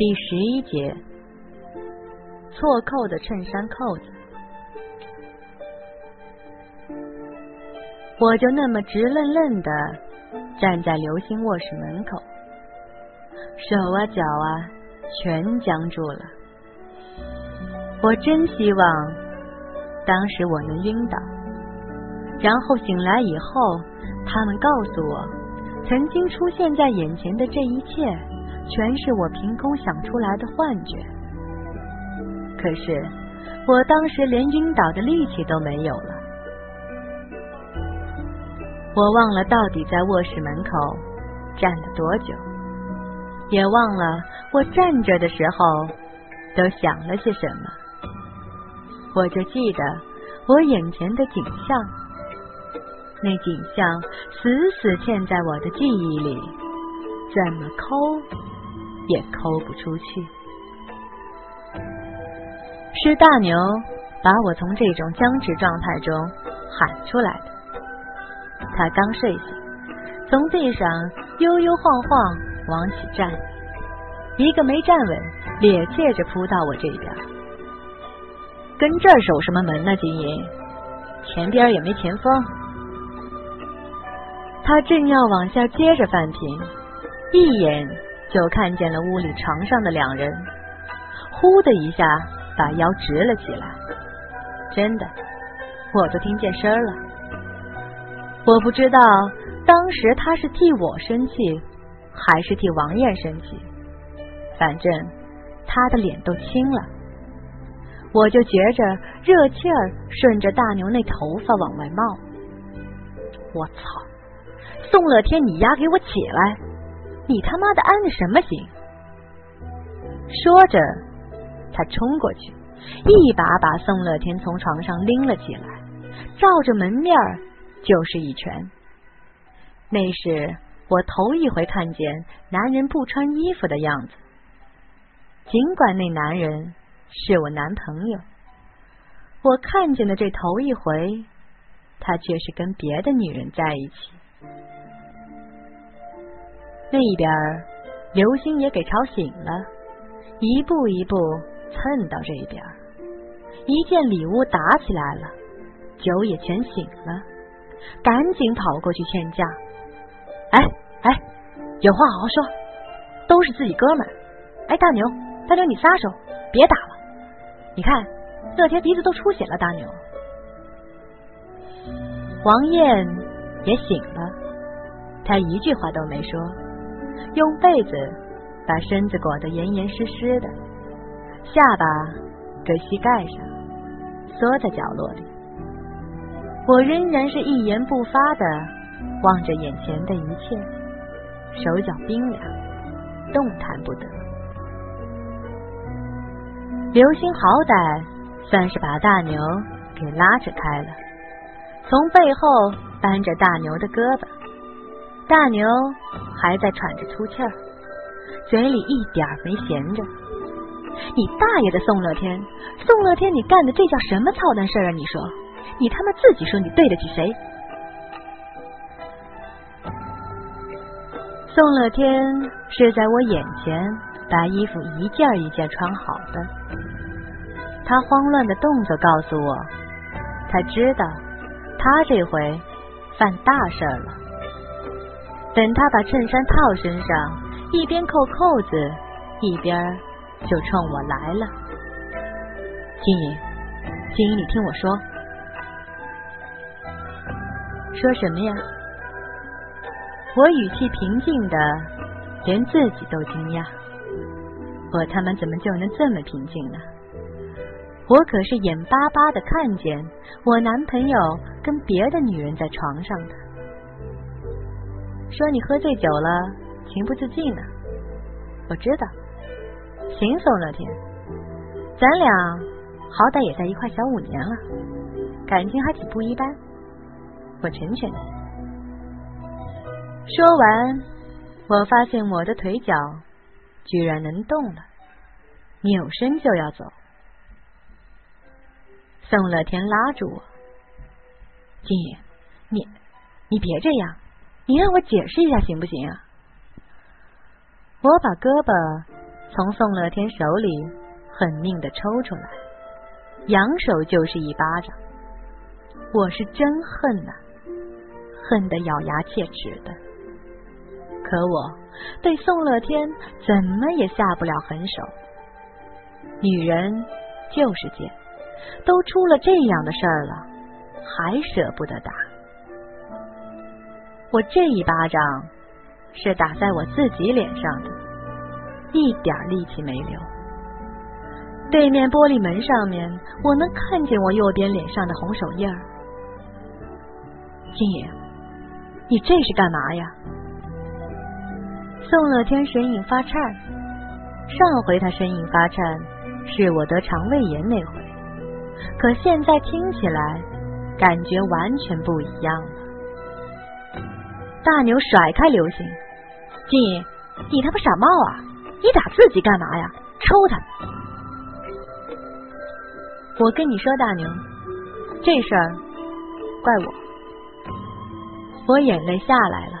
第十一节，错扣的衬衫扣子，我就那么直愣愣的站在刘星卧室门口，手啊脚啊全僵住了。我真希望当时我能晕倒，然后醒来以后，他们告诉我，曾经出现在眼前的这一切。全是我凭空想出来的幻觉，可是我当时连晕倒的力气都没有了。我忘了到底在卧室门口站了多久，也忘了我站着的时候都想了些什么。我就记得我眼前的景象，那景象死死嵌在我的记忆里，怎么抠？也抠不出去，是大牛把我从这种僵持状态中喊出来的。他刚睡醒，从地上悠悠晃晃往起站，一个没站稳，趔趄着扑到我这边。跟这儿守什么门呢？金银，前边也没前锋。他正要往下接着翻平，一眼。就看见了屋里床上的两人，呼的一下把腰直了起来。真的，我都听见声了。我不知道当时他是替我生气，还是替王艳生气。反正他的脸都青了，我就觉着热气儿顺着大牛那头发往外冒。我操！宋乐天，你丫给我起来！你他妈的安的什么心？说着，他冲过去，一把把宋乐天从床上拎了起来，照着门面就是一拳。那是我头一回看见男人不穿衣服的样子。尽管那男人是我男朋友，我看见的这头一回，他却是跟别的女人在一起。那边，刘星也给吵醒了，一步一步蹭到这边，一见里屋打起来了，酒也全醒了，赶紧跑过去劝架。哎哎，有话好好说，都是自己哥们。哎，大牛，大牛，你撒手，别打了。你看，乐天鼻子都出血了。大牛，王艳也醒了，他一句话都没说。用被子把身子裹得严严实实的，下巴搁膝盖上，缩在角落里。我仍然是一言不发的望着眼前的一切，手脚冰凉，动弹不得。刘星好歹算是把大牛给拉扯开了，从背后扳着大牛的胳膊。大牛还在喘着粗气儿，嘴里一点没闲着。你大爷的宋乐天，宋乐天，你干的这叫什么操蛋事儿啊？你说，你他妈自己说你对得起谁？宋乐天是在我眼前把衣服一件一件穿好的，他慌乱的动作告诉我，他知道他这回犯大事了。等他把衬衫套身上，一边扣扣子，一边就冲我来了。金莹，金莹，你听我说，说什么呀？我语气平静的，连自己都惊讶。我他妈怎么就能这么平静呢？我可是眼巴巴的看见我男朋友跟别的女人在床上的。说你喝醉酒了，情不自禁的。我知道，行，宋乐天，咱俩好歹也在一块小五年了，感情还挺不一般。我成全你。说完，我发现我的腿脚居然能动了，扭身就要走。宋乐天拉住我，金爷，你你别这样。你让我解释一下行不行啊？我把胳膊从宋乐天手里狠命的抽出来，扬手就是一巴掌。我是真恨呐，恨得咬牙切齿的。可我对宋乐天怎么也下不了狠手。女人就是贱，都出了这样的事儿了，还舍不得打。我这一巴掌是打在我自己脸上的，一点力气没留。对面玻璃门上面，我能看见我右边脸上的红手印儿。金爷，你这是干嘛呀？宋乐天声音发颤。上回他声音发颤，是我得肠胃炎那回，可现在听起来感觉完全不一样了。大牛甩开刘星，金爷，你他妈傻帽啊！你打自己干嘛呀？抽他！我跟你说，大牛，这事儿怪我。我眼泪下来了，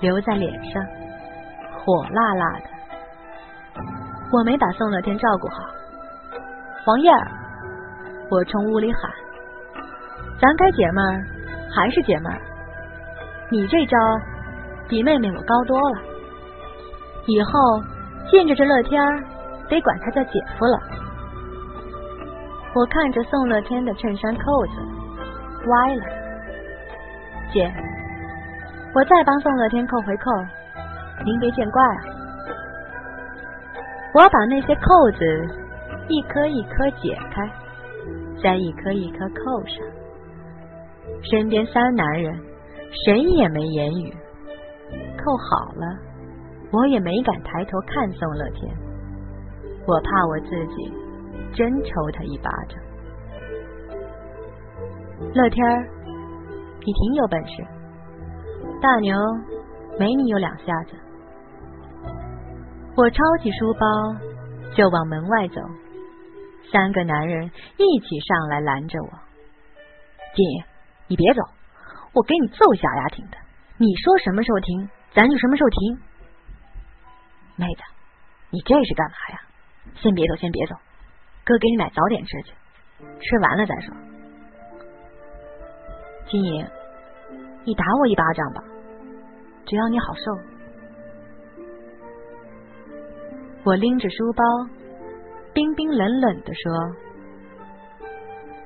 流在脸上，火辣辣的。我没把宋乐天照顾好，黄燕儿，我冲屋里喊：“咱该姐们儿还是姐们儿，你这招比妹妹我高多了。以后见着这乐天儿，得管他叫姐夫了。”我看着宋乐天的衬衫扣子歪了。姐，我再帮宋乐天扣回扣，您别见怪啊！我把那些扣子一颗一颗解开，再一颗一颗扣上。身边三男人谁也没言语，扣好了，我也没敢抬头看宋乐天，我怕我自己真抽他一巴掌。乐天儿。你挺有本事，大牛没你有两下子。我抄起书包就往门外走，三个男人一起上来拦着我。金爷，你别走，我给你揍下牙挺的。你说什么时候停，咱就什么时候停。妹子，你这是干嘛呀？先别走，先别走，哥给你买早点吃去，吃完了再说。金爷，你打我一巴掌吧，只要你好受。我拎着书包，冰冰冷冷的说：“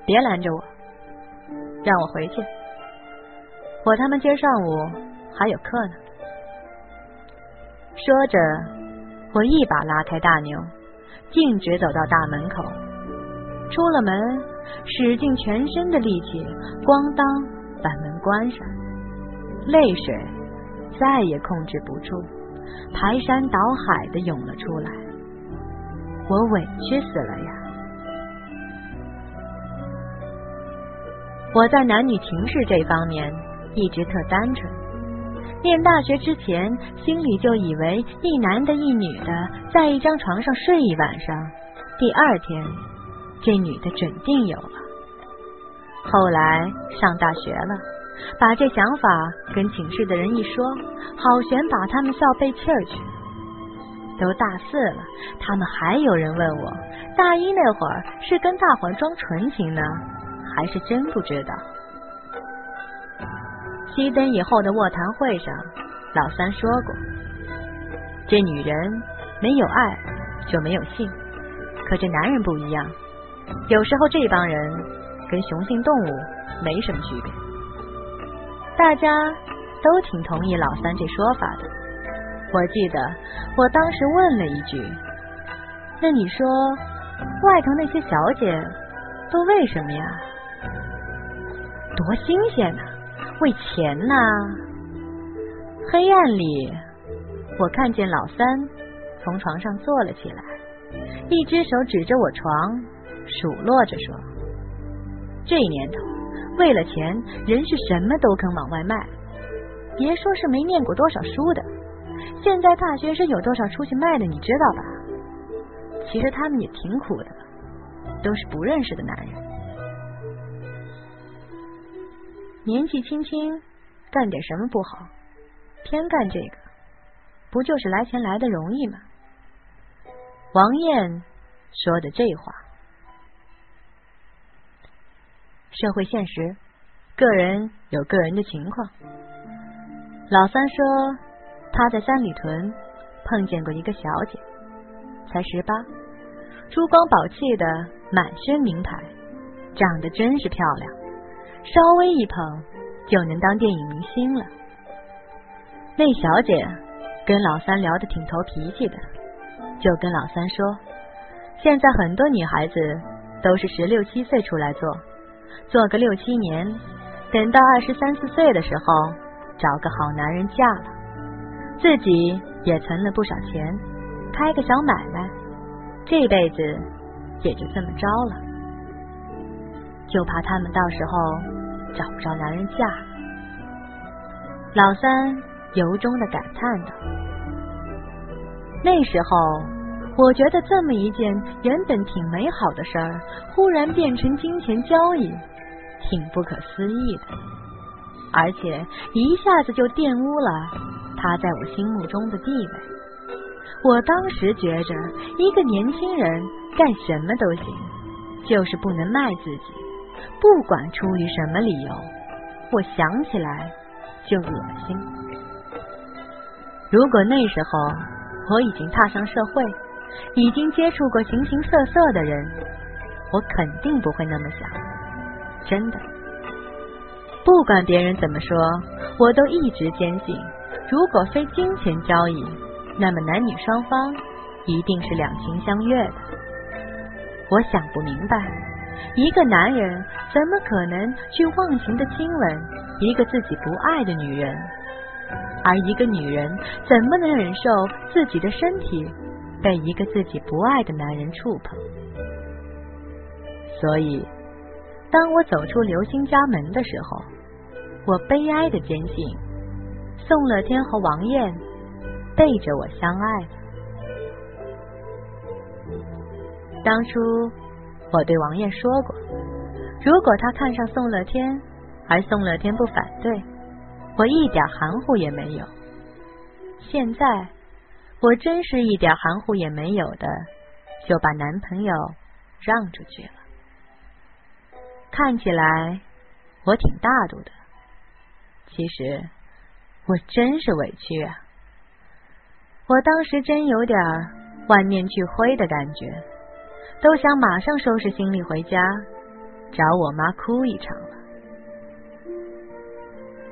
别拦着我，让我回去。我他妈今儿上午还有课呢。”说着，我一把拉开大牛，径直走到大门口，出了门。使尽全身的力气，咣当把门关上，泪水再也控制不住，排山倒海的涌了出来。我委屈死了呀！我在男女情事这方面一直特单纯，念大学之前心里就以为一男的一女的在一张床上睡一晚上，第二天。这女的准定有了。后来上大学了，把这想法跟寝室的人一说，好悬把他们笑背气儿去。都大四了，他们还有人问我，大一那会儿是跟大伙装纯情呢，还是真不知道？熄灯以后的卧谈会上，老三说过，这女人没有爱就没有性，可这男人不一样。有时候这帮人跟雄性动物没什么区别，大家都挺同意老三这说法的。我记得我当时问了一句：“那你说外头那些小姐都为什么呀？多新鲜呐，为钱呐！”黑暗里，我看见老三从床上坐了起来，一只手指着我床。数落着说：“这年头，为了钱，人是什么都肯往外卖。别说是没念过多少书的，现在大学生有多少出去卖的，你知道吧？其实他们也挺苦的，都是不认识的男人。年纪轻轻干点什么不好，偏干这个，不就是来钱来的容易吗？王燕说的这话。社会现实，个人有个人的情况。老三说他在三里屯碰见过一个小姐，才十八，珠光宝气的，满身名牌，长得真是漂亮，稍微一捧就能当电影明星了。那小姐跟老三聊得挺投脾气的，就跟老三说，现在很多女孩子都是十六七岁出来做。做个六七年，等到二十三四岁的时候，找个好男人嫁了，自己也存了不少钱，开个小买卖，这辈子也就这么着了。就怕他们到时候找不着男人嫁。老三由衷的感叹道：“那时候，我觉得这么一件原本挺美好的事儿，忽然变成金钱交易。”挺不可思议的，而且一下子就玷污了他在我心目中的地位。我当时觉着，一个年轻人干什么都行，就是不能卖自己，不管出于什么理由。我想起来就恶心。如果那时候我已经踏上社会，已经接触过形形色色的人，我肯定不会那么想。真的，不管别人怎么说，我都一直坚信，如果非金钱交易，那么男女双方一定是两情相悦的。我想不明白，一个男人怎么可能去忘情的亲吻一个自己不爱的女人，而一个女人怎么能忍受自己的身体被一个自己不爱的男人触碰？所以。当我走出刘星家门的时候，我悲哀的坚信，宋乐天和王艳背着我相爱了。当初我对王艳说过，如果他看上宋乐天，而宋乐天不反对，我一点含糊也没有。现在我真是一点含糊也没有的，就把男朋友让出去了。看起来我挺大度的，其实我真是委屈啊！我当时真有点万念俱灰的感觉，都想马上收拾行李回家找我妈哭一场了。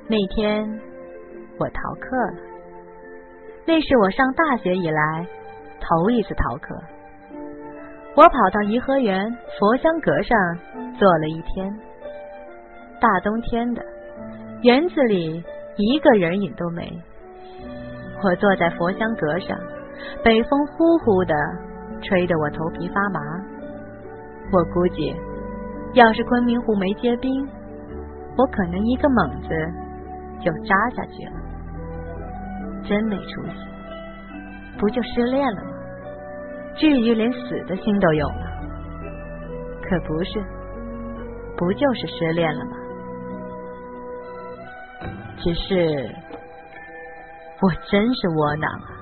那天我逃课了，那是我上大学以来头一次逃课。我跑到颐和园佛香阁上坐了一天，大冬天的，园子里一个人影都没。我坐在佛香阁上，北风呼呼的吹得我头皮发麻。我估计，要是昆明湖没结冰，我可能一个猛子就扎下去了。真没出息，不就失恋了吗？至于连死的心都有吗？可不是，不就是失恋了吗？只是我真是窝囊啊！